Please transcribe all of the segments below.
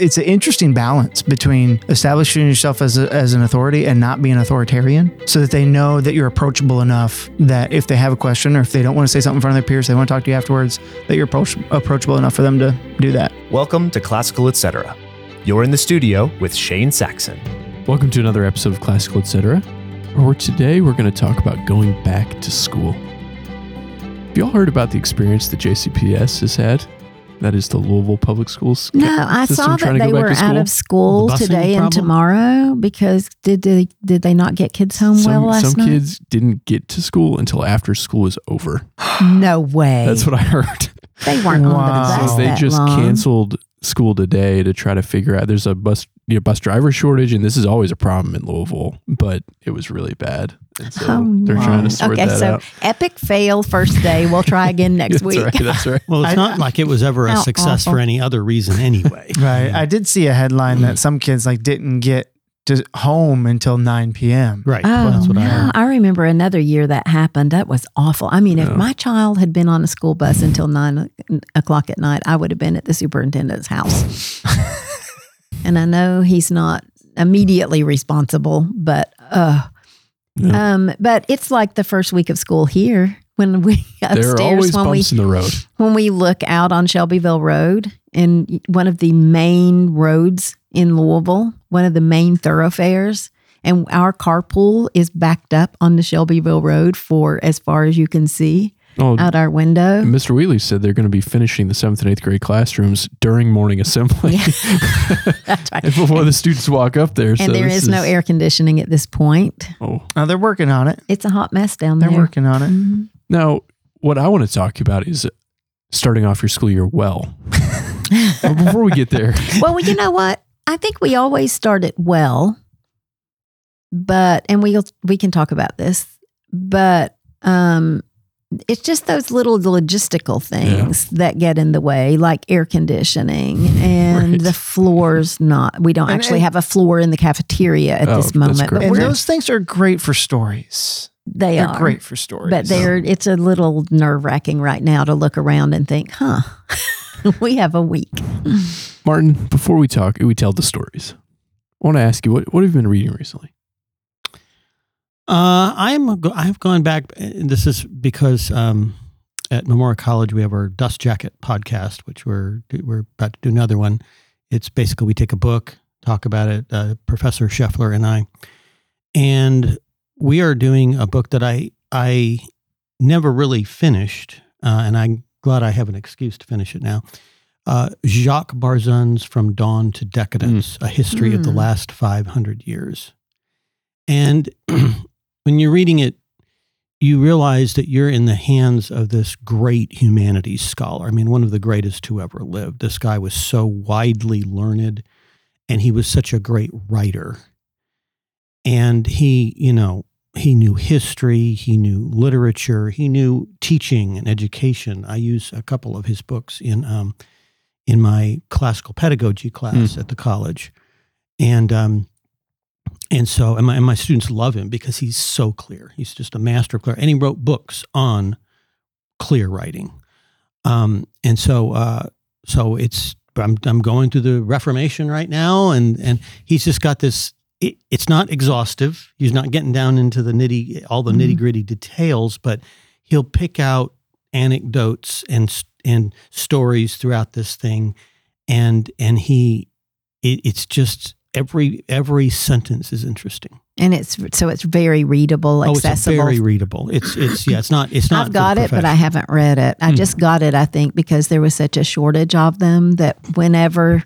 it's an interesting balance between establishing yourself as, a, as an authority and not being authoritarian so that they know that you're approachable enough that if they have a question or if they don't want to say something in front of their peers, they want to talk to you afterwards, that you're approach, approachable enough for them to do that. Welcome to Classical Etc. You're in the studio with Shane Saxon. Welcome to another episode of Classical Etc. Where today we're going to talk about going back to school. Have y'all heard about the experience that JCPS has had? That is the Louisville Public Schools. No, I saw that they were out of school The today and tomorrow because did they did they not get kids home Some, well last some night? kids didn't get to school until after school was over. no way. That's what I heard. they weren't on Wow. the bus So they just long. canceled school today to try to figure out. There's a bus, you know, bus driver shortage, and this is always a problem in Louisville, but it was really bad. And so Oh, they're no. trying to sort okay, that so out. epic fail first day. We'll try again next that's week. right. That's right. Well, it's not like it was ever a How success awful. for any other reason anyway. Right. I did see a headline that some kids like didn't get to home until 9 p.m. Right. Oh, that's what I no. heard. I remember another year that happened. That was awful. I mean, if my child had been on a school bus until nine o'clock at night, I would have been at the superintendent's house. and I know he's not immediately responsible, but uh, Yeah. um, but it's like the first week of school here when we There are upstairs always when we in the road. when we look out on Shelbyville Road and one of the main roads in Louisville, one of the main thoroughfares, and our carpool is backed up on the Shelbyville Road for as far as you can see Oh, out our window. Mr. Wheatley said they're going to be finishing the seventh and eighth grade classrooms during morning assembly That's right. and before the students walk up there. And there this is no air conditioning at this point. Oh, Oh, they're working on it. It's a hot mess down there. They're working on it. Mhm. now what I want to talk about is starting off your school year well. but before we get there, Well, you know what? I think we always start it well, but and we we can talk about this, but um, it's just those little logistical things that get in the way, like air conditioning and Right. the floors. Not we don't And- actually and- have a floor in the cafeteria at Oh, this moment, but. And those things are great for stories. they They're are great for stories. But they're it's a little nerve wracking right now to look around and think, huh, we have a week. Martin, before we talk, we tell the stories. I want to ask you what what have you been reading recently? Uh, I am. I have gone back. And this is because um, at Memoria College we have our Dust Jacket podcast, which we're we're about to do another one. It's basically we take a book, talk about it. Uh, Professor Scheffler and I, and we are doing a book that I I never really finished, uh, and I'm glad I have an excuse to finish it now. Uh, Jacques Barzun's From Dawn to Decadence: A History of the Mm. Last 500 Years. And when you're reading it, you realize that you're in the hands of this great humanities scholar. I mean, one of the greatest who ever lived. This guy was so widely learned and he was such a great writer. And he, you know, he knew history, he knew literature, he knew teaching and education. I use a couple of his books in um, in my classical pedagogy class at the college, and um, and so and my, and my students love him because he's so clear. He's just a master of clear, and he wrote books on clear writing. Um, and so uh, so it's I'm I'm going through the Reformation right now, and and he's just got this. It, it's not exhaustive. He's not getting down into the nitty all the Mhm. nitty gritty details, but he'll pick out anecdotes and and stories throughout this thing, and and he it, it's just every every sentence is interesting. And it's so it's very readable, Oh, it's accessible. very readable. It's it's yeah. It's not it's not. I've got it, but I haven't read it. I Hmm. just got it, I think, because there was such a shortage of them that whenever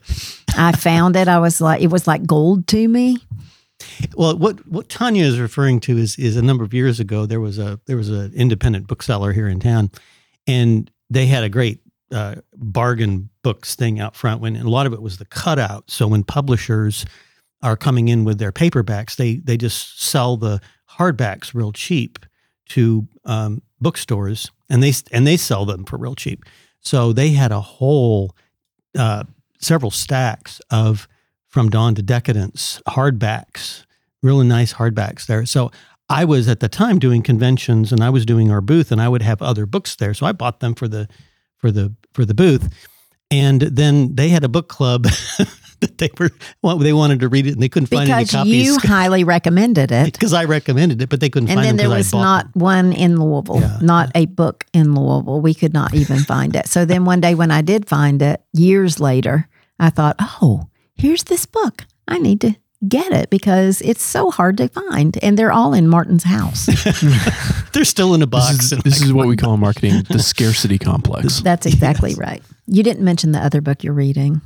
I found it, I was like, it was like gold to me. Well, what what Tanya is referring to is is a number of years ago there was a there was an independent bookseller here in town, and they had a great uh, bargain books thing out front. When a lot of it was the cutout. So when publishers are coming in with their paperbacks, they they just sell the hardbacks real cheap to um, bookstores, and they and they sell them for real cheap. So they had a whole uh, several stacks of from Dawn to Decadence hardbacks, really nice hardbacks there. So I was at the time doing conventions and I was doing our booth and I would have other books there. So I bought them for the for the for the booth. And then they had a book club that they were well, they wanted to read it and they couldn't find any because copies you highly recommended it. because I recommended it, but they couldn't find it. And then there was not them. one in Louisville, Yeah. not a book in Louisville. We could not even find it. So then one day when I did find it, years later, I thought, oh, here's this book. I need to get it because it's so hard to find. And they're all in Martin's house. They're still in a box. This is, this I is what we call marketing the scarcity complex. That's exactly right. You didn't mention the other book you're reading,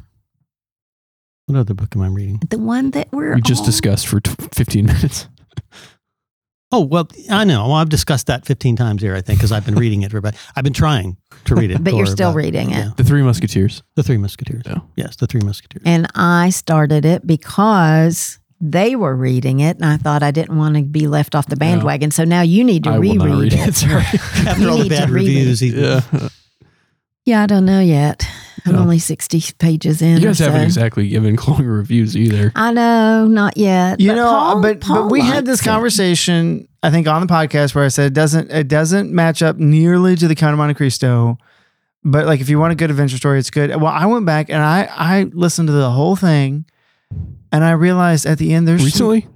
What other book am I reading? the one that we're We just all- discussed for t- 15 minutes. Oh well, I know. Well, I've discussed that 15 times here, I think, because I've been reading it for about. I've been trying to read it, But you're still about- reading it. Yeah, The Three Musketeers. the Three Musketeers. Yeah. Yes, the Three Musketeers. And I started it because they were reading it, and I thought I didn't want to be left off the bandwagon. So now you need to I will reread not read it. it. Sorry. After You all the bad reviews, yeah. Yeah, I don't know yet. I'm Yeah. only 60 pages in. You guys or haven't so. exactly given glowing reviews either. I know, not yet. You but know, Paul- but Paul but we had likes this it. conversation, I think, on the podcast where I said it doesn't it doesn't match up nearly to the Count of Monte Cristo. But like, if you want a good adventure story, it's good. Well, I went back and I I listened to the whole thing, and I realized at the end there's Recently?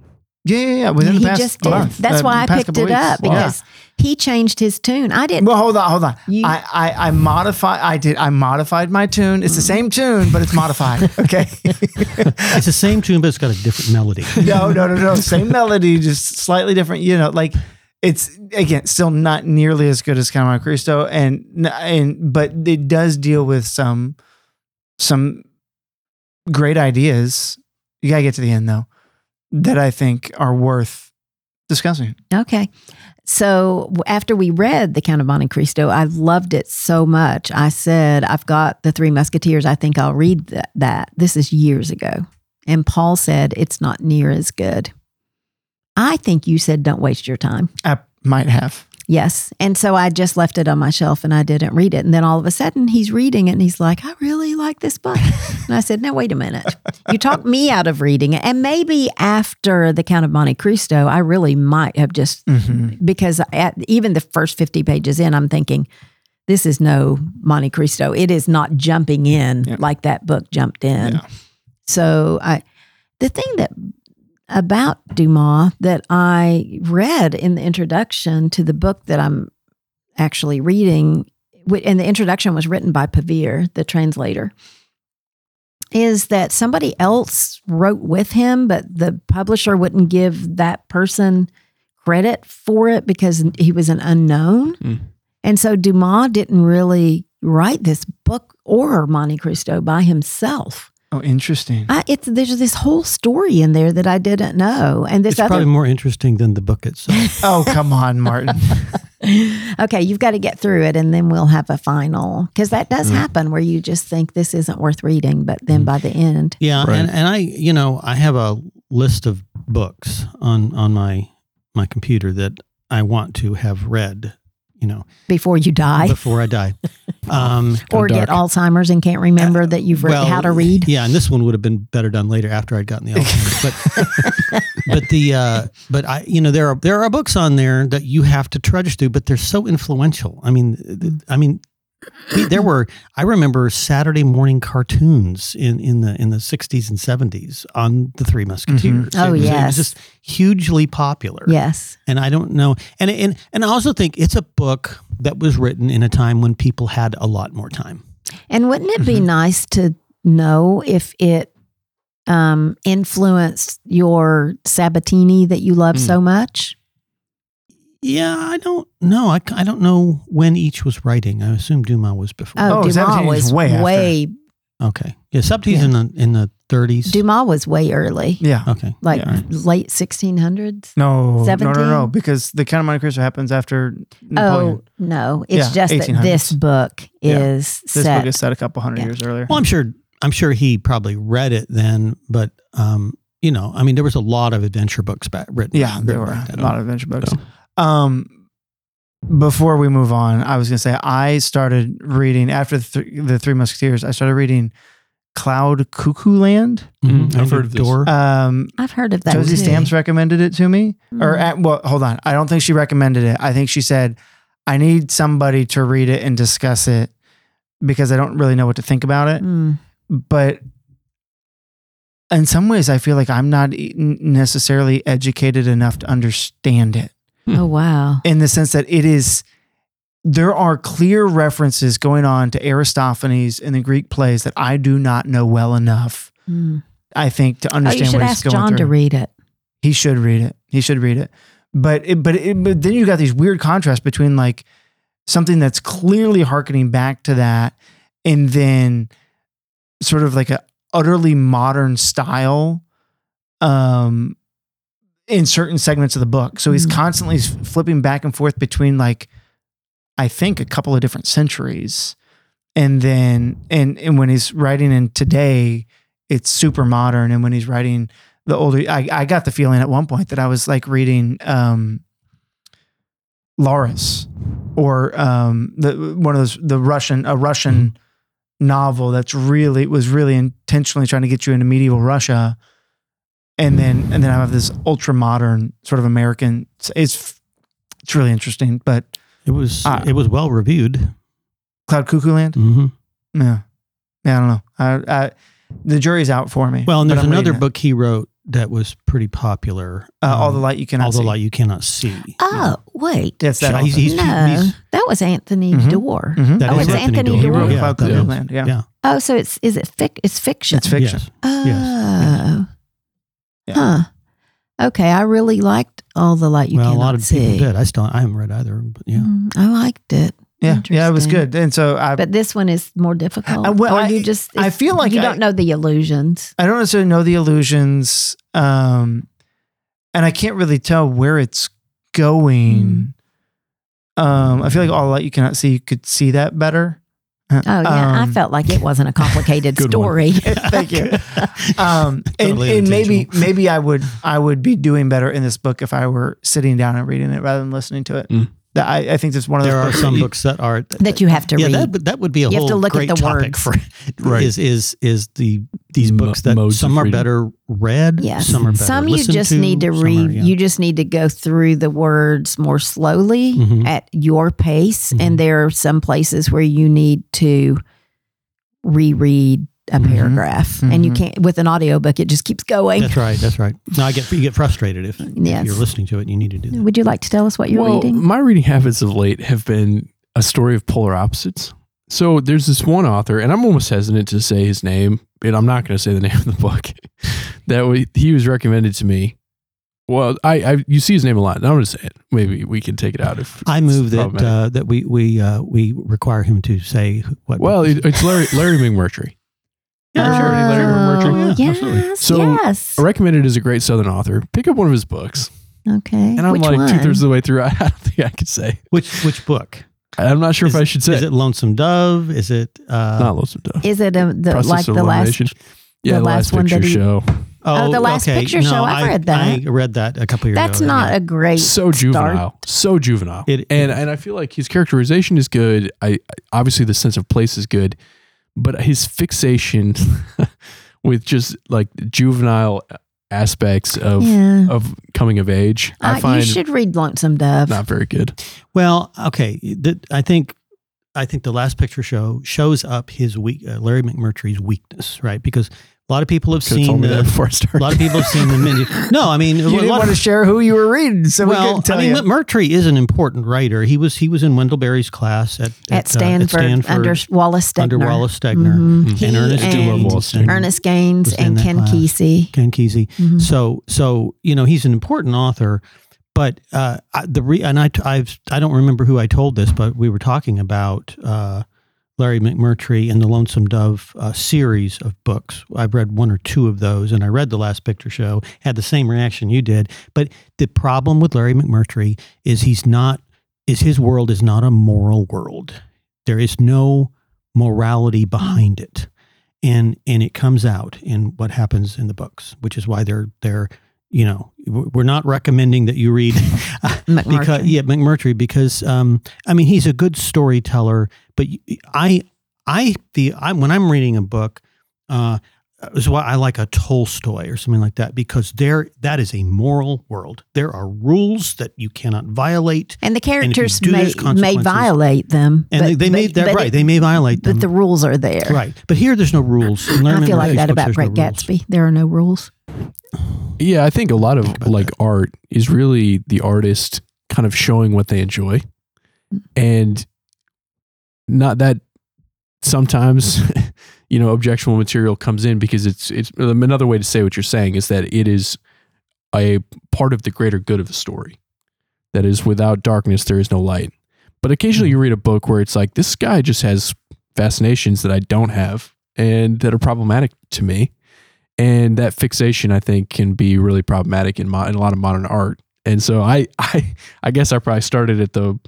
Yeah yeah yeah within he the past just did. month, That's uh, why I picked couple it up weeks. Yeah. because he changed his tune. I didn't. Well, hold on, hold on. You- I, I I modify. I did. I modified my tune. It's the same tune, but it's modified. Okay. it's the same tune, but it's got a different melody. no, no, no, no. Same melody, just slightly different. You know, like it's again still not nearly as good as Count of Monte Cristo, and and but it does deal with some some great ideas. You gotta get to the end though, that I think are worth discussing. Okay. So after we read The Count of Monte Cristo, I loved it so much. I said, I've got The Three Musketeers. I think I'll read th- that. This is years ago. And Paul said, it's not near as good. I think you said, don't waste your time. I might have. Yes. And so I just left it on my shelf and I didn't read it. And then all of a sudden he's reading it and he's like, I really like this book. and I said, No, wait a minute. You talked me out of reading it. And maybe after The Count of Monte Cristo, I really might have just, Mhm. because at even the first 50 pages in, I'm thinking, this is no Monte Cristo. It is not jumping in Yeah. like that book jumped in. Yeah. So I, the thing that about Dumas that I read in the introduction to the book that I'm actually reading, and the introduction was written by Pevear, the translator, is that somebody else wrote with him, but the publisher wouldn't give that person credit for it because he was an unknown. Mm. And so Dumas didn't really write this book or Monte Cristo by himself. Oh, interesting. I, it's there's this whole story in there that I didn't know, and this It's other. probably more interesting than the book itself. Oh, come on, Martin. okay, you've got to get through it, and then we'll have a final because that does Mm. happen where you just think this isn't worth reading, but then Mm. by the end, Yeah, Right. and, and I, you know, I have a list of books on on my my computer that I want to have read. You know, before you die before I die. Um, or get. Alzheimer's and can't remember that you've read well, how to read. Yeah, and this one would have been better done later after I'd gotten the Alzheimer's. but but the uh, but I you know there are there are books on there that you have to trudge through, but they're so influential. I mean, th- I mean. There were I remember Saturday morning cartoons in, in the in the sixties and seventies on the Three Musketeers. Oh, it was, it yes. was just hugely popular. Yes, and I don't know, and and and I also think it's a book that was written in a time when people had a lot more time. and wouldn't it be Mm-hmm. nice to know if it um, influenced your Sabatini that you love Mm. so much? Yeah, I don't know. I, I don't know when each was writing. I assume Dumas was before. Oh, Oh, Dumas Sabatini's was way way, after. okay. Yeah, Subtle's Yeah. in the in the thirties. Dumas was way early, Yeah. Okay. like Yeah. late 1600s. No, no, no, 17? no, because the Count of Monte Cristo happens after Napoleon. Oh no, it's Yeah, just that 1800s. this book Yeah. is this set. book is set a couple hundred Yeah. years earlier. Well, I'm sure. I'm sure he probably read it then, but um, you know, I mean, there was a lot of adventure books back written. yeah, there written were back then. a lot of adventure books. Um, before we move on, I was going to say I started reading after the, th- the Three Musketeers. I started reading Cloud Cuckoo Land. Mhm. Mm, I've heard of this. Doerr. Um, I've heard of that. Josie too. Stamps recommended it to me. Or Mm. at, well, hold on. I don't think she recommended it. I think she said, "I need somebody to read it and discuss it because I don't really know what to think about it." Mm. But in some ways, I feel like I'm not necessarily educated enough to understand it Oh wow. in the sense that it is. There are clear references going on to Aristophanes in the Greek plays that I do not know well enough. Mm. I think to understand Oh, you should what he's ask going John through. to read it. He should read it. He should read it. But it, but it, but then you got these weird contrasts between like something that's clearly harkening back to that, and then sort of like a utterly modern style, um, in certain segments of the book. So he's Mhm. constantly flipping back and forth between like, I think a couple of different centuries, and then and and when he's writing in today, it's super modern, and when he's writing the older I, I got the feeling at one point that I was like reading um Laurus or um the one of those the Russian a Russian novel that's really was really intentionally trying to get you into medieval Russia and then and then I have this ultra modern sort of American it's it's, it's really interesting but It was Ah. it was well reviewed. Cloud Cuckoo Land hmm yeah yeah I don't know I, I the jury's out for me Well, and there's another reading it. book he wrote that was pretty popular. uh, all um, the light you cannot See. all the light you cannot see. Oh wait. that's that He's- he's- no, he's- that was Anthony Mhm. Doerr. Mhm. That Oh, is it's Anthony He wrote Doerr. Cloud that Cuckoo is. Land yeah yeah. Oh, so it's is it fic? It's fiction. it's fiction Yes. Oh. Yes. Yeah. Huh. Okay, I really liked all the light you can see. well, a lot of see. people did. I still I haven't read either, but yeah. Mm, I liked it. Yeah, yeah, it was good. And so I, But this one is more difficult. I- well, or you just I feel like you I- don't know the illusions. I don't necessarily know the illusions, um, and I can't really tell where it's going. Um, I feel like all the light you cannot see, you could see that better. Oh yeah, I Um, felt like it wasn't a complicated story. Thank you. Um, and, Totally and maybe maybe I would I would be doing better in this book if I were sitting down and reading it rather than listening to it. Mm. That I, I think that's one of There those are some books that are that you have to yeah, read. that would- that would be a You have whole to look at great the topic words. for Right. is is is the these Mo- books that modes some are better read, Yes. some are better Some you just to, need to read. are- yeah. You just need to go through the words more slowly Mhm. at your pace. Mhm. And there are some places where you need to reread a Mm-hmm. Mhm. paragraph. And you Mhm. can't with an audiobook, it just keeps going. That's right. That's right. No, I get you get frustrated if, if you're listening to it. and You need to do that. Would you like to tell us what you're well, reading? my reading habits of late have been a story of polar opposites. So there's this one author, and I'm almost hesitant to say his name, and I'm not going to say the name of the book. that we, he was recommended to me. Well, I, I you see his name a lot. and I'm going to say it. Maybe we can take it out if I move that uh, that we we uh, we require him to say what. well, it, it's Larry Larry McMurtry. Yeah, sure. Larry McMurtry. Yeah, absolutely. yes, So, yes. Recommended as a great Southern author. Pick up one of his books, Okay. and I'm Which like two thirds of the way through. I don't think I could say. which which book? I'm not sure Is- if I should say. Is it Lonesome Dove? Is it uh, not Lonesome Dove. Is it um, the, Process like the last? Elimination. Yeah, the the, last last, one picture that he- show. Oh, the Last Picture Show, I've I, read that. I read that a couple years That's ago. That's not yeah. a great so start. juvenile, so juvenile. It- and and I feel like his characterization is good. I I- obviously the sense of place is good, but his fixation with just like juvenile aspects of Yeah. of coming of age, I Uh, find you should read Lonesome Dove. not very good. Well, okay. The, I think I think the last picture show shows up his weak uh, Larry McMurtry's weakness, right? Because a lot of people have Could told seen me that the, before I a started. lot of people have seen the menu. No, I mean, You a didn't lot want to of, share who you were reading, so we well, couldn't tell I mean, you. McMurtry is an important writer. He was he was in Wendell Berry's class at at, uh, Stanford, under Wallace Stegner. under Wallace Stegner Mhm. Mhm. He and Ernest I and Wallace Gaines. Stegner. Ernest Gaines and Ken class. Kesey. Ken Kesey. Mhm. So so you know he's an important author, but uh, the re- and I I've I don't remember who I told this, but we were talking about uh, Larry McMurtry and the Lonesome Dove uh, series of books. I've read one or two of those, and I read the Last Picture Show. Had the same reaction you did, but the problem with Larry McMurtry is he's not is his world is not a moral world. There is no morality behind it and and it comes out in what happens in the books, which is why they're they're you know we're not recommending that you read McMurtry. because yeah McMurtry because um I mean he's a good storyteller, but I I feel I when I'm reading a book, uh is why I like a Tolstoy or something like that because there that is a moral world. There are rules that you cannot violate, And the characters do, may, may violate them. and but- they, they may but- they're but right. it- they may violate them, But the rules are there. right. But here, there's no rules. In I feel like Ray's that about there's Great no rules. Gatsby. There are no rules. Yeah, I think a lot of about like art is really the artist kind of showing what they enjoy. Mm. And not that sometimes you know objectionable material comes in because it's it's another way to say what you're saying is that it is a part of the greater good of the story. That is without darkness there is no light. But occasionally hmm. you read a book where it's like this guy just has fascinations that I don't have and that are problematic to me and that fixation I think can be really problematic in, mo- in a lot of modern art. And so I, I, I guess I probably started at the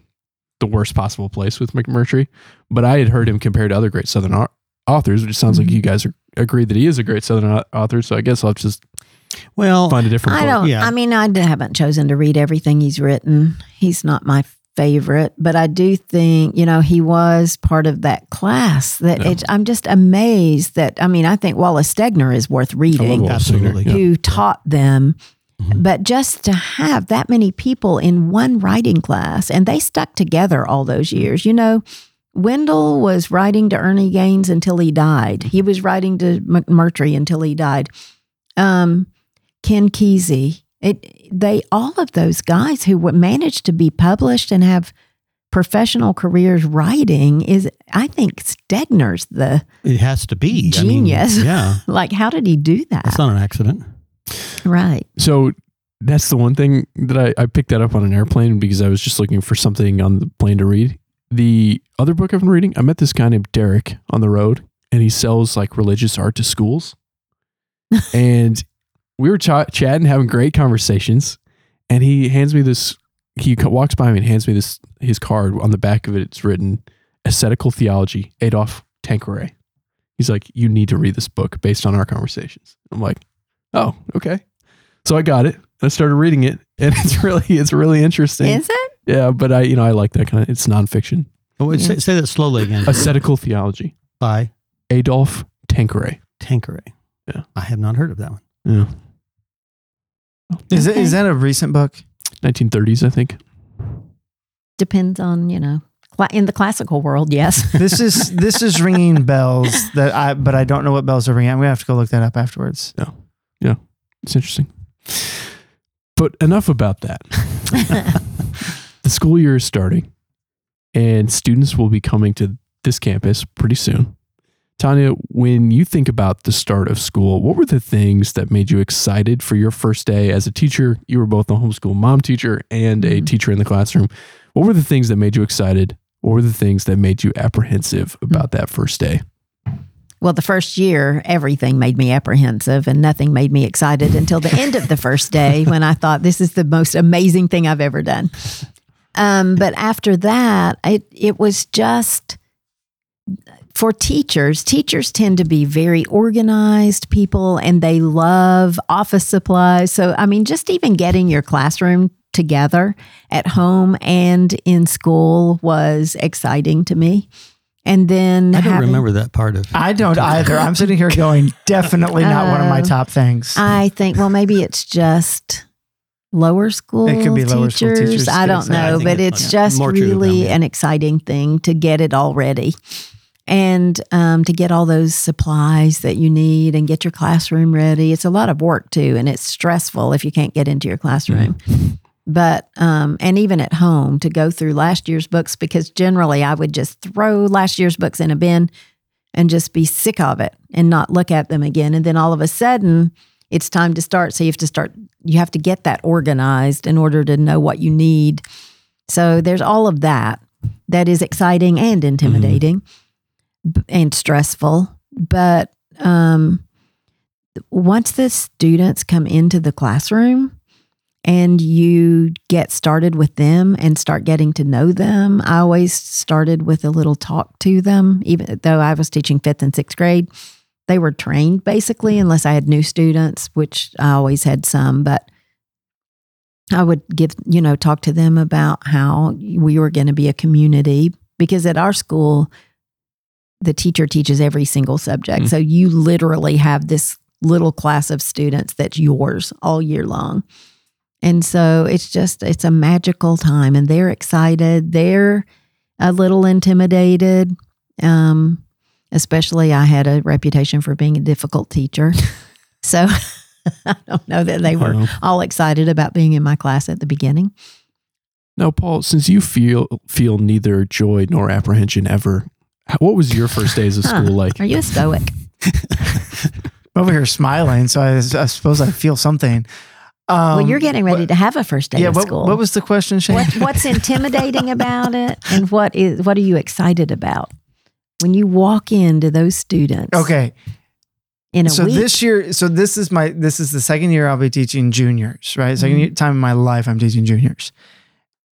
the worst possible place with McMurtry, but I had heard him compared to other great Southern au- authors, which sounds like Mhm. you guys are agree that he is a great Southern author. So I guess I'll just Well, find a different. I book. don't. Yeah. I mean, I haven't chosen to read everything he's written. He's not my favorite, but I do think you know he was part of that class. That Yeah. it's, I'm just amazed that. I mean, I think Wallace Stegner is worth reading. Wallace Absolutely. Stegner, yeah. Who taught them? Mhm. But just to have that many people in one writing class and they stuck together all those years, you know, Wendell was writing to Ernie Gaines until he died. He was writing to McMurtry until he died. Um, Ken Kesey, it, they all of those guys who managed to be published and have professional careers writing is, I think, Stegner's the it has to be I mean, Genius. yeah, like. How did he do that? It's not an accident. right. So that's the one thing that I, I picked that up on an airplane because I was just looking for something on the plane to read. The other book I've been reading, I met this guy named Derek on the road, and he sells like religious art to schools. and we were ch- chatting, having great conversations, and he hands me this. He walks by me and hands me this his card. On the back of it, it's written "Ascetical Theology," Adolphe Tanquerey. He's like, "You need to read this book based on our conversations." I'm like, "Oh, okay." So I got it. I started reading it, and it's really it's really interesting. Is it? Yeah, but I you know I like that kind of it's nonfiction. Oh, wait, say, say that slowly again. Ascetical theology. By Adolphe Tanquerey. Tanquerey. Yeah. I have not heard of that one. Yeah. Is, it, is that a recent book? 1930s, I think. Depends on you know. cla- In the classical world, yes. This is this is ringing bells that I, but I don't know what bells are ringing. I'm gonna have to go look that up afterwards. Yeah, yeah, it's interesting. But enough about that. the school year is starting, and students will be coming to this campus pretty soon. Tanya, when you think about the start of school, what were the things that made you excited for your first day as a teacher? You were both a homeschool mom teacher and a Mhm. teacher in the classroom. What were the things that made you excited? What were the things that made you apprehensive about that first day? Well, the first year, everything made me apprehensive and nothing made me excited until the end of the first day when I thought this is the most amazing thing I've ever done. Um, but after that, it, it was just for teachers. Teachers tend to be very organized people and they love office supplies. So, I mean, just even getting your classroom together at home and in school was exciting to me. And then I don't having- remember that part of. I don't either. I'm sitting here going, definitely not one of my Uh, top things. I think, well, maybe it's just lower school It could be lower school teachers. teachers I don't so I know, but it's it's just to them, really yeah. an exciting thing to get it all ready and um, to get all those supplies that you need and get your classroom ready. It's a lot of work too, and it's stressful if you can't get into your classroom. But um, and even at home to go through last year's books because generally I would just throw last year's books in a bin and just be sick of it and not look at them again. And then all of a sudden, it's time to start. So you have to start, you have to get that organized in order to know what you need. So there's all of that that is exciting and intimidating b- and stressful. But um, once the students come into the classroom, and you get started with them and start getting to know them. I always started with a little talk to them, even though I was teaching fifth and sixth grade. They were trained basically, unless I had new students, which I always had some, but I would give, you know, talk to them about how we were going to be a community because at our school, the teacher teaches every single subject. Mhm. So you literally have this little class of students that's yours all year long. And so it's just, it's a magical time and they're excited. They're a little intimidated. Um, especially, I had a reputation for being a difficult teacher. so I don't know that they were Uh, all excited about being in my class at the beginning. now, Paul, since you feel feel neither joy nor apprehension ever, what was your first days of Huh. school like? Are you a stoic? I'm over here smiling, so I, I suppose I feel something. Um, well, you're getting ready what- to have a first day yeah. of What, school. what was the question, Shane? what, what's intimidating about it, and what is what are you excited about when you walk into those students? Okay, in a so week. this year, so this is my this is the second year I'll be teaching juniors, right? 2nd Mhm. time in my life I'm teaching juniors,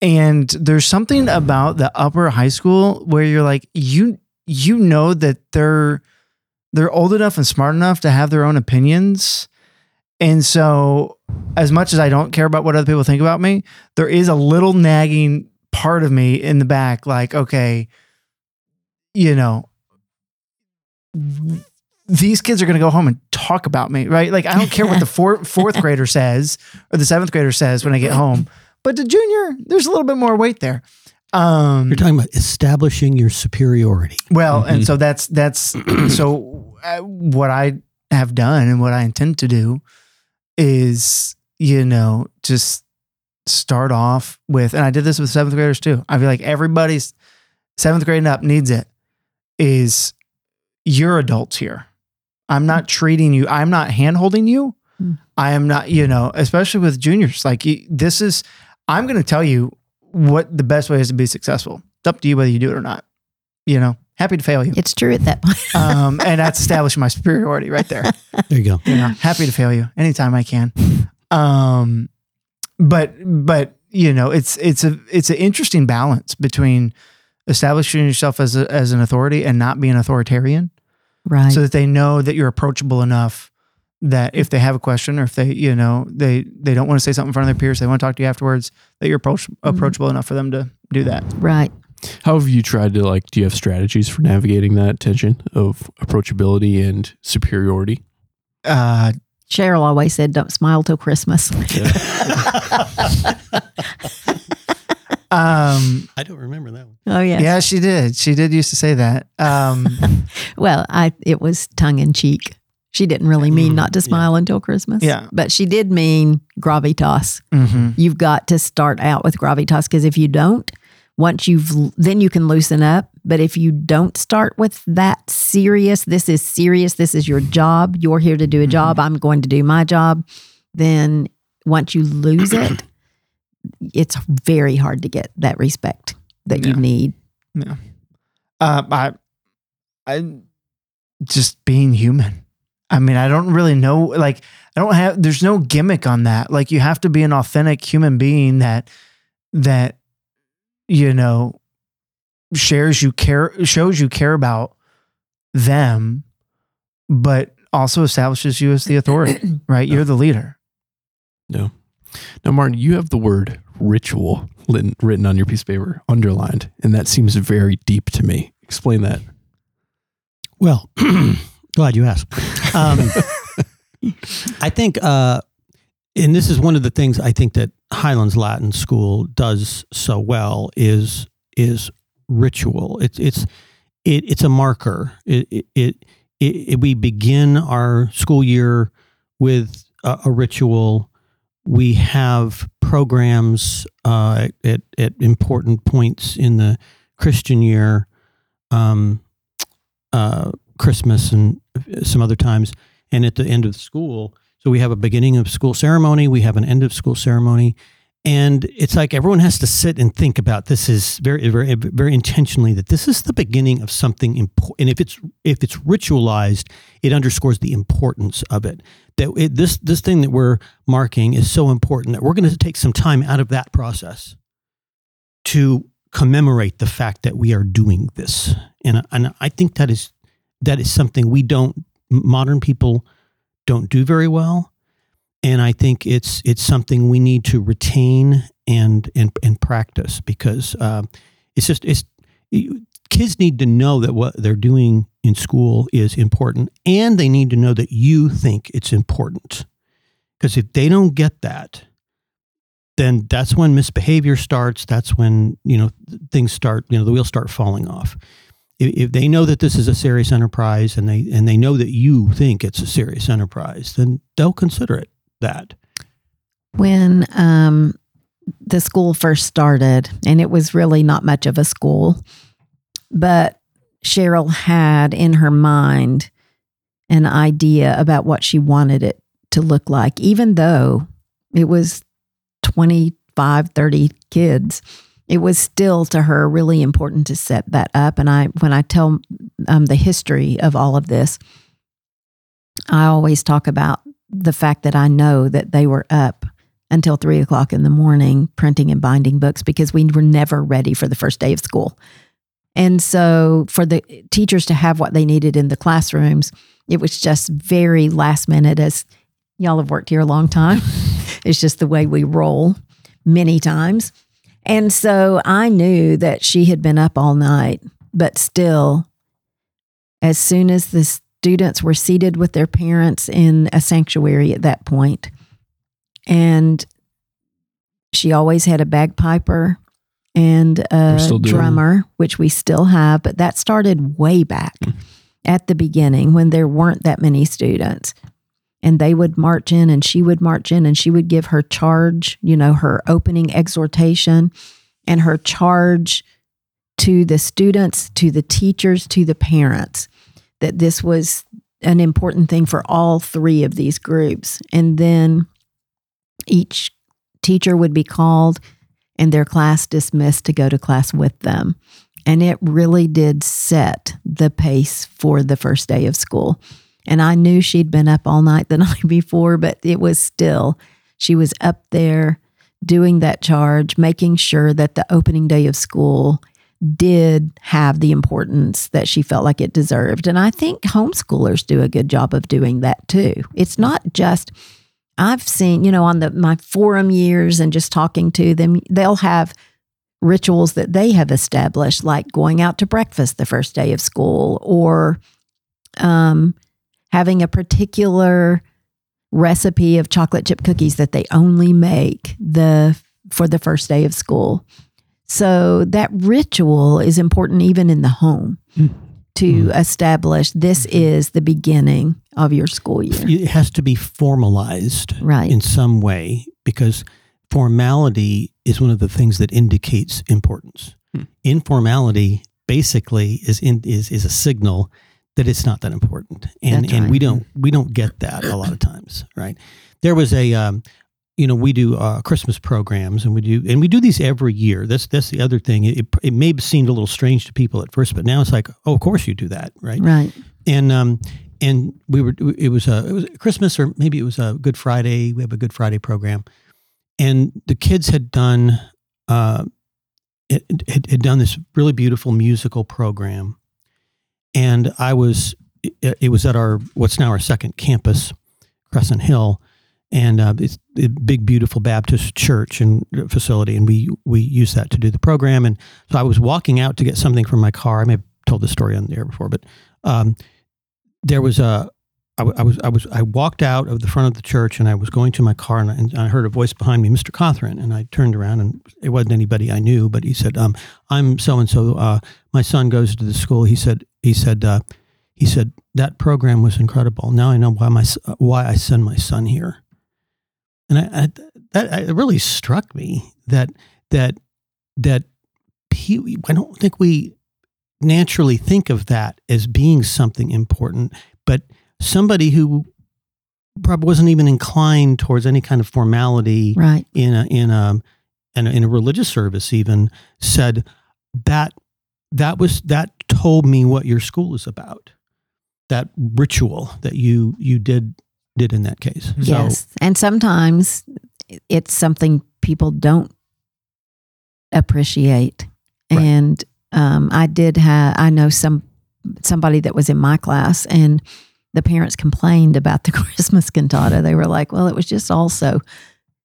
and there's something about the upper high school where you're like you you know that they're they're old enough and smart enough to have their own opinions, and so as much as I don't care about what other people think about me, there is a little nagging part of me in the back, like okay, you know these kids are going to go home and talk about me, right? Like I don't care what the four, fourth grader says or the seventh grader says when I get home, but the junior, there's a little bit more weight there. Um, You're talking about establishing your superiority. well, and Mhm. so that's that's so uh, what I have done and what I intend to do is you know just start off with, and I did this with seventh graders too. I feel like everybody's seventh grade and up needs it. Is you're adults here. I'm not treating you. I'm not hand holding you. Mm. I am not. You know, especially with juniors. Like this is. I'm going to tell you what the best way is to be successful. It's up to you whether you do it or not. You know, happy to fail you. it's true at that point. Um, and that's establishing my superiority right there. There you go. You know, happy to fail you anytime I can. Um, but but you know, it's it's a it's an interesting balance between establishing yourself as a, as an authority and not being authoritarian, right. so that they know that you're approachable enough that if they have a question or if they you know they they don't want to say something in front of their peers, they want to talk to you afterwards, that you're approach, approachable enough for them to do that. right. How have you tried to like? Do you have strategies for navigating that tension of approachability and superiority? Uh, Cheryl always said, "Don't smile till Christmas." um, I don't remember that one. oh yeah. yeah, she did. She did used to say that. Um, Well, I it was tongue in cheek. She didn't really mean Mm, not to yeah. smile until Christmas. Yeah. But she did mean gravitas. mhm. You've got to start out with gravitas because if you don't, once you've then you can loosen up. But if you don't start with that serious, this is serious, this is your job, you're here to do a job, I'm going to do my job, then once you lose it, it's very hard to get that respect that you Yeah. need. Uh, I, I just being human. I mean, I don't really know. Like, I don't have. There's no gimmick on that. Like, you have to be an authentic human being that that you know shares you care shows you care about them, but also establishes you as the authority. Right? You're the leader. No. Now, Martin, you have the word ritual written, on your piece of paper, underlined, and that seems very deep to me. Explain that. Well, glad you asked. Um, I think, uh, and this is one of the things I think that Highlands Latin School does so well is is ritual. It's it's it, it's a marker. It it, it, it we begin our school year with a, a ritual. We have programs uh, at at important points in the Christian year. Um, uh, Christmas and some other times, and at the end of school. So we have a beginning of school ceremony, we have an end of school ceremony, and it's like everyone has to sit and think about this is very, very, very intentionally that this is the beginning of something important. And if it's if it's ritualized, it underscores the importance of it. That it, this this thing that we're marking is so important that we're going to take some time out of that process to commemorate the fact that we are doing this. And and I think that is that is something we don't modern people don't do very well. And I think it's it's something we need to retain and and and practice because uh, it's just it's kids need to know that what they're doing in school is important and they need to know that you think it's important. Because if they don't get that, then that's when misbehavior starts. That's when, you know, things start, you know, the wheels start falling off. If, if they know that this is a serious enterprise and they and they know that you think it's a serious enterprise, then they'll consider it that. When um, the school first started, and it was really not much of a school, but Cheryl had in her mind an idea about what she wanted it to look like, even though it was 25, 30 kids. It was still to her really important to set that up. And I, when I tell um, the history of all of this, I always talk about the fact that I know that they were up until three o'clock in the morning printing and binding books because we were never ready for the first day of school. And so, for the teachers to have what they needed in the classrooms, it was just very last minute. As y'all have worked here a long time, it's just the way we roll many times. And so, I knew that she had been up all night, but still, as soon as the students were seated with their parents in a sanctuary at that point, and she always had a bagpiper and a We're still doing drummer, which we still have, but that started way back Hmm. at the beginning when there weren't that many students. And they would march in and she would march in and she would give her charge, you know, her opening exhortation and her charge to the students, to the teachers, to the parents that this was an important thing for all three of these groups. And then each teacher would be called and their class dismissed to go to class with them. And it really did set the pace for the first day of school. And I knew she'd been up all night the night before, but it was still, she was up there doing that charge, making sure that the opening day of school did have the importance that she felt like it deserved. And I think homeschoolers do a good job of doing that too. It's not just, I've seen, you know, on the my forum years and just talking to them, they'll have rituals that they have established, like going out to breakfast the first day of school or um, having a particular recipe of chocolate chip cookies that they only make the for the first day of school. So that ritual is important even in the home Mm. to Mm. establish this is the beginning of your school year. It has to be formalized Right. in some way because formality is one of the things that indicates importance. Hmm. Informality basically is in, is is a signal that it's not that important, and That's and we don't we don't get that a lot of times, right? There was a um, you know we do uh, Christmas programs and we do and we do these every year. That's that's the other thing. It, it may have seemed a little strange to people at first, but now it's like, oh, of course you do that, right? Right. and um and we were it was a it was Christmas or maybe it was a Good Friday. We have a Good Friday program, and the kids had done uh it, had, had done this really beautiful musical program, and I was it, it was at our what's now our second campus, Crescent Hill. And uh, it's a big, beautiful Baptist church and facility, and we we use that to do the program. And so I was walking out to get something from my car. I may have told this story on the air before, but um, there was a I, w- I was I was I walked out of the front of the church and I was going to my car and I, and I heard a voice behind me, Mr. Cothran, and I turned around and it wasn't anybody I knew, but he said, um, "I'm so and so. My son goes to the school." He said he said uh, he said that program was incredible. Now I know why my uh, why I send my son here, and I, I that it really struck me that that that he, I don't think we naturally think of that as being something important, but somebody who probably wasn't even inclined towards any kind of formality Right. in a in a in a, in a religious service even said that that was that told me what your school is about that ritual that you you did did in that case so yes. And sometimes it's something people don't appreciate. Right. And um, I did have, I know some somebody that was in my class and the parents complained about the Christmas cantata. They were like, well, it was just also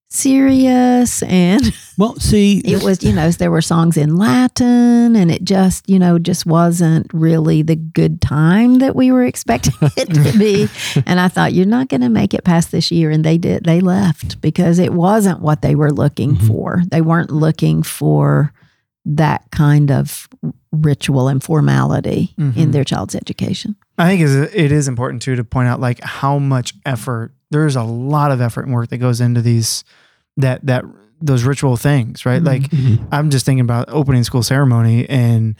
serious and Well, see, it was you know there were songs in latin and it just you know just wasn't really the good time that we were expecting it to be and i thought you're not going to make it past this year and they did they left because it wasn't what they were looking Mhm. for they weren't looking for that kind of ritual and formality in Mhm. their child's education I think it is important too to point out like how much effort there's a lot of effort and work that goes into these that that those ritual things, right? Mhm. Like Mhm. I'm just thinking about opening school ceremony and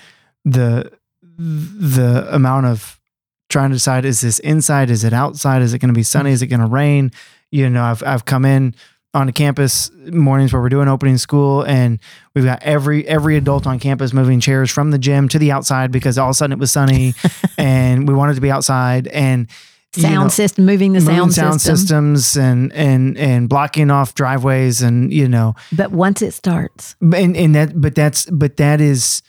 the the amount of trying to decide is this inside, is it outside, is it going to be sunny, is it going to rain? You know, I've I've come in onto campus mornings where we're doing opening school and we've got every every adult on campus moving chairs from the gym to the outside because all of a sudden it was sunny and we wanted to be outside and you sound know, system moving the moving sound, system. systems and and and blocking off driveways and you know but once it starts and and that but that's but that is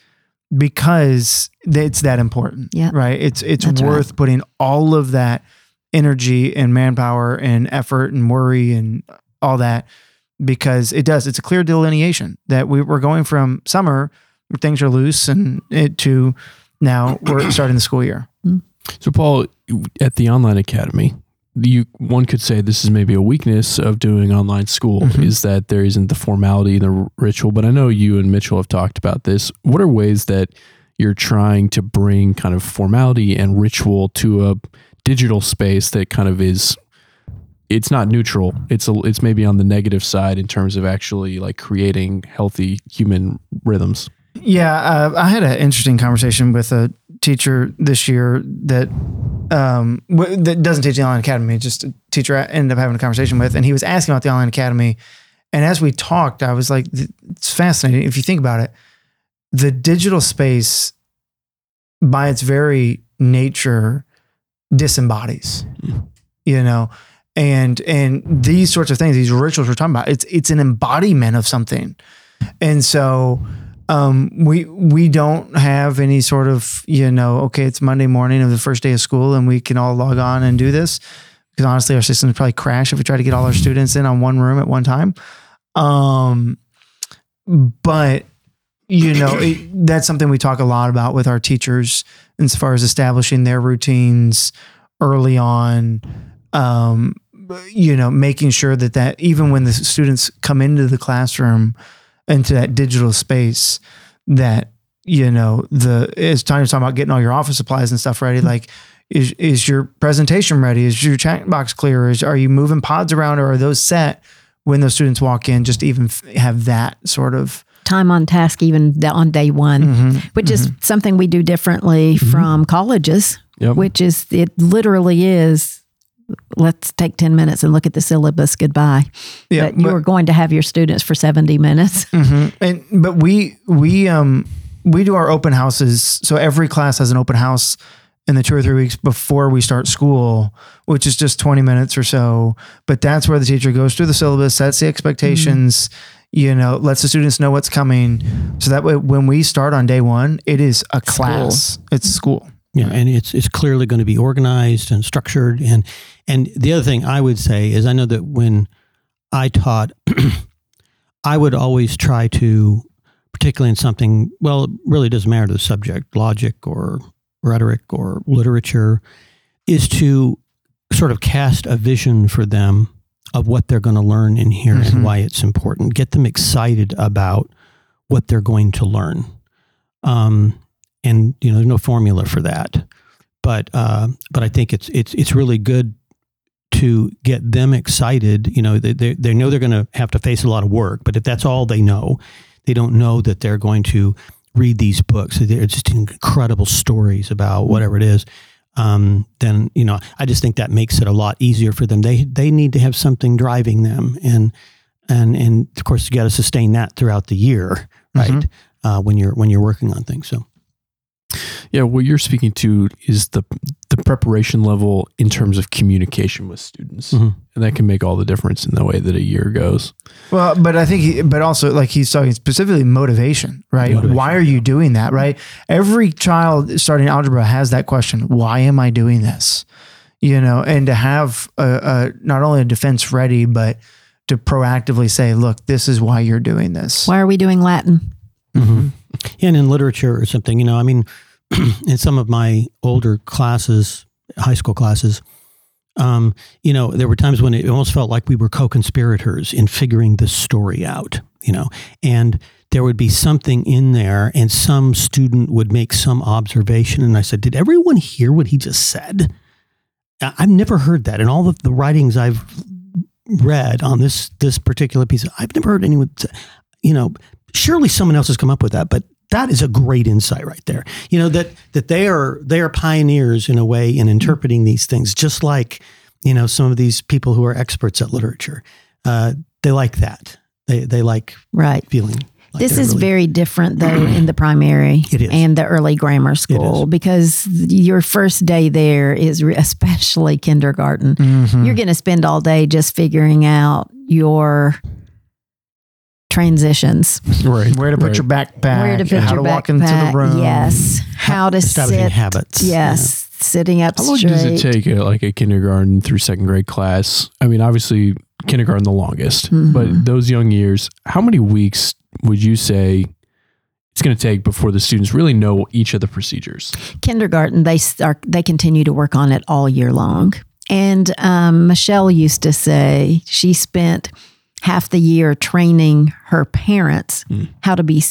because it's that important Yeah. right it's it's That's right. worth putting all of that energy and manpower and effort and worry and all that because it does it's a clear delineation that we, we're going from summer where things are loose and it to now we're starting the school year mm. So, Paul, at the online academy, you one could say this is maybe a weakness of doing online school Mhm. is that there isn't the formality, and the ritual. But I know you and Mitchell have talked about this. What are ways that you're trying to bring kind of formality and ritual to a digital space that kind of is it's not neutral. It's a, it's maybe on the negative side in terms of actually like creating healthy human rhythms. Yeah, uh, I had an interesting conversation with a teacher this year that um, w- that doesn't teach the online academy. Just a teacher I ended up having a conversation with, and he was asking about the online academy. And as we talked, I was like, "It's fascinating if you think about it. The digital space, by its very nature, disembodies. You know." And and these sorts of things, these rituals we're talking about, it's it's an embodiment of something, and so um, we we don't have any sort of you know okay it's Monday morning of the first day of school and we can all log on and do this because honestly our systems probably crash if we try to get all our students in on one room at one time. Um, but you know it, that's something we talk a lot about with our teachers as far as establishing their routines early on. Um, you know, making sure that that even when the students come into the classroom into that digital space that you know the as Tanya's talking about getting all your office supplies and stuff ready mm-hmm. like is is your presentation ready? Is your chat box clear? Is are you moving pods around or are those set when those students walk in? Just to even f- have that sort of time on task even th- on day one Mhm. which is mm-hmm. something we do differently mm-hmm. from colleges Yep. which is it literally is let's take 10 minutes and look at the syllabus goodbye yeah but you're going to have your students for 70 minutes hmm And but we we um we do our open houses. So every class has an open house in the two or three weeks before we start school, which is just twenty minutes or so. But that's where the teacher goes through the syllabus, sets the expectations. You know, lets the students know what's coming, so that way when we start on day one, it is a class. It's school. Yeah, and it's it's clearly going to be organized and structured. And and the other thing I would say is I know that when I taught, I would always try to, particularly in something. Well, it really doesn't matter the subject, logic or rhetoric or literature, is to sort of cast a vision for them of what they're going to learn in here Mhm. and why it's important. Get them excited about what they're going to learn. Um, and you know, there's no formula for that, but uh, but I think it's it's it's really good to get them excited. You know, they they, they know they're going to have to face a lot of work, but if that's all they know, they don't know that they're going to read these books. They're just incredible stories about whatever it is. Um, then you know, I just think that makes it a lot easier for them. They they need to have something driving them, and and and of course you got to sustain that throughout the year, right? Mhm. Uh, when you're when you're working on things. So Yeah, what you're speaking to is the the preparation level in terms of communication with students, Mhm. and that can make all the difference in the way that a year goes. Well, but I think, he, but also like he's talking specifically motivation, right? Motivation, Why are you doing that, right? Every child starting algebra has that question: Why am I doing this? You know, and to have a, a not only a defense ready, but to proactively say, look, this is why you're doing this. Why are we doing Latin? Mm-hmm. And in literature or something, you know, I mean, in some of my older classes, high school classes, um, you know, there were times when it almost felt like we were co-conspirators in figuring this story out, you know, and there would be something in there and some student would make some observation. And I said, did everyone hear what he just said? I've never heard that. In all of the writings I've read on this, this particular piece, I've never heard anyone, say, you know, surely someone else has come up with that, but that is a great insight right there. You know that that they are they are pioneers in a way in interpreting these things, just like you know some of these people who are experts at literature. Uh, they like that. They they like right feeling. Like this is really, very different though in the primary and the early grammar school because your first day there is re- especially kindergarten. Mhm. You're going to spend all day just figuring out your transitions. Right. Where to put right. your backpack, where to put how your to backpack. walk into the room. Yes. How to establishing sit. habits. Yes. Sitting up How long straight. does it take uh, like a kindergarten through second grade class? I mean, obviously kindergarten the longest, Mhm. but those young years, how many weeks would you say it's going to take before the students really know each of the procedures? kindergarten they start they continue to work on it all year long and um, michelle used to say she spent half the year training her parents Mm. how to be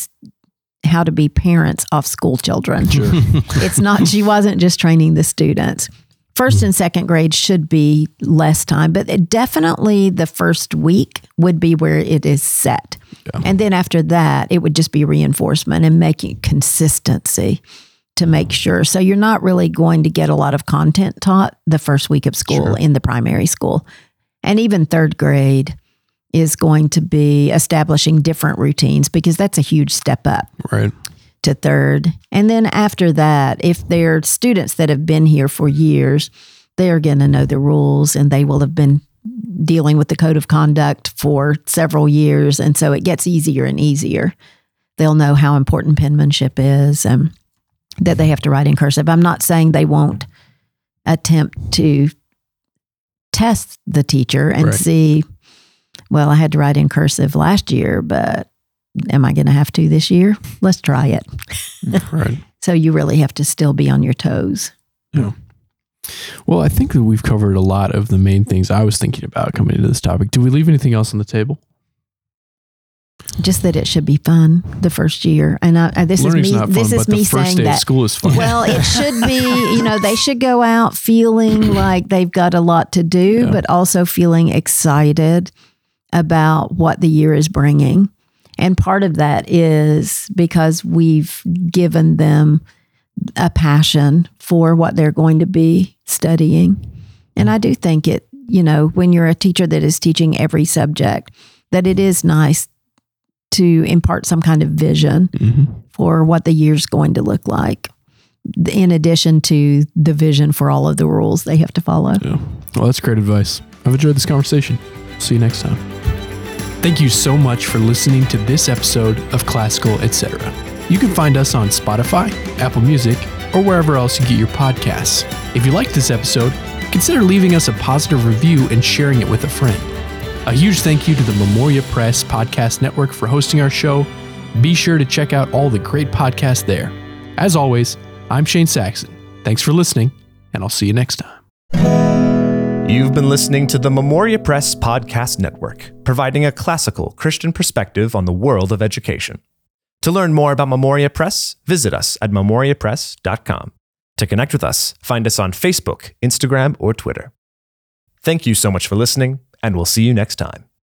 how to be parents of school children Sure. it's not she wasn't just training the students first and second grade should be less time but it definitely the first week would be where it is set Yeah. and then after that it would just be reinforcement and making consistency to make sure so you're not really going to get a lot of content taught the first week of school Sure. in the primary school and even third grade is going to be establishing different routines because that's a huge step up right. to third. And then after that, if they're students that have been here for years, they're going to know the rules and they will have been dealing with the code of conduct for several years. And so it gets easier and easier. They'll know how important penmanship is and that they have to write in cursive. I'm not saying they won't attempt to test the teacher and Right. see, well, I had to write in cursive last year, but am I going to have to this year? Let's try it. Right. So you really have to still be on your toes. Well, I think that we've covered a lot of the main things I was thinking about coming into this topic. Do we leave anything else on the table? Just that it should be fun the first year. And I, I, this Learning's is me. fun, this is me saying that. school is fun. Well, it should be. You know, they should go out feeling like they've got a lot to do, Yeah. but also feeling excited about what the year is bringing. And part of that is because we've given them a passion for what they're going to be studying. And I do think it, you know, when you're a teacher that is teaching every subject, that it is nice to impart some kind of vision Mhm. for what the year's going to look like, in addition to the vision for all of the rules they have to follow. Yeah. Well, that's great advice. I've enjoyed this conversation. See you next time. Thank you so much for listening to this episode of Classical Etc. You can find us on Spotify, Apple Music, or wherever else you get your podcasts. If you liked this episode, consider leaving us a positive review and sharing it with a friend. A huge thank you to the Memoria Press Podcast Network for hosting our show. Be sure to check out all the great podcasts there. As always, I'm Shane Saxon. Thanks for listening, and I'll see you next time. You've been listening to the Memoria Press Podcast Network, providing a classical Christian perspective on the world of education. To learn more about Memoria Press, visit us at memoriapress.com. To connect with us, find us on Facebook, Instagram, or Twitter. Thank you so much for listening, and we'll see you next time.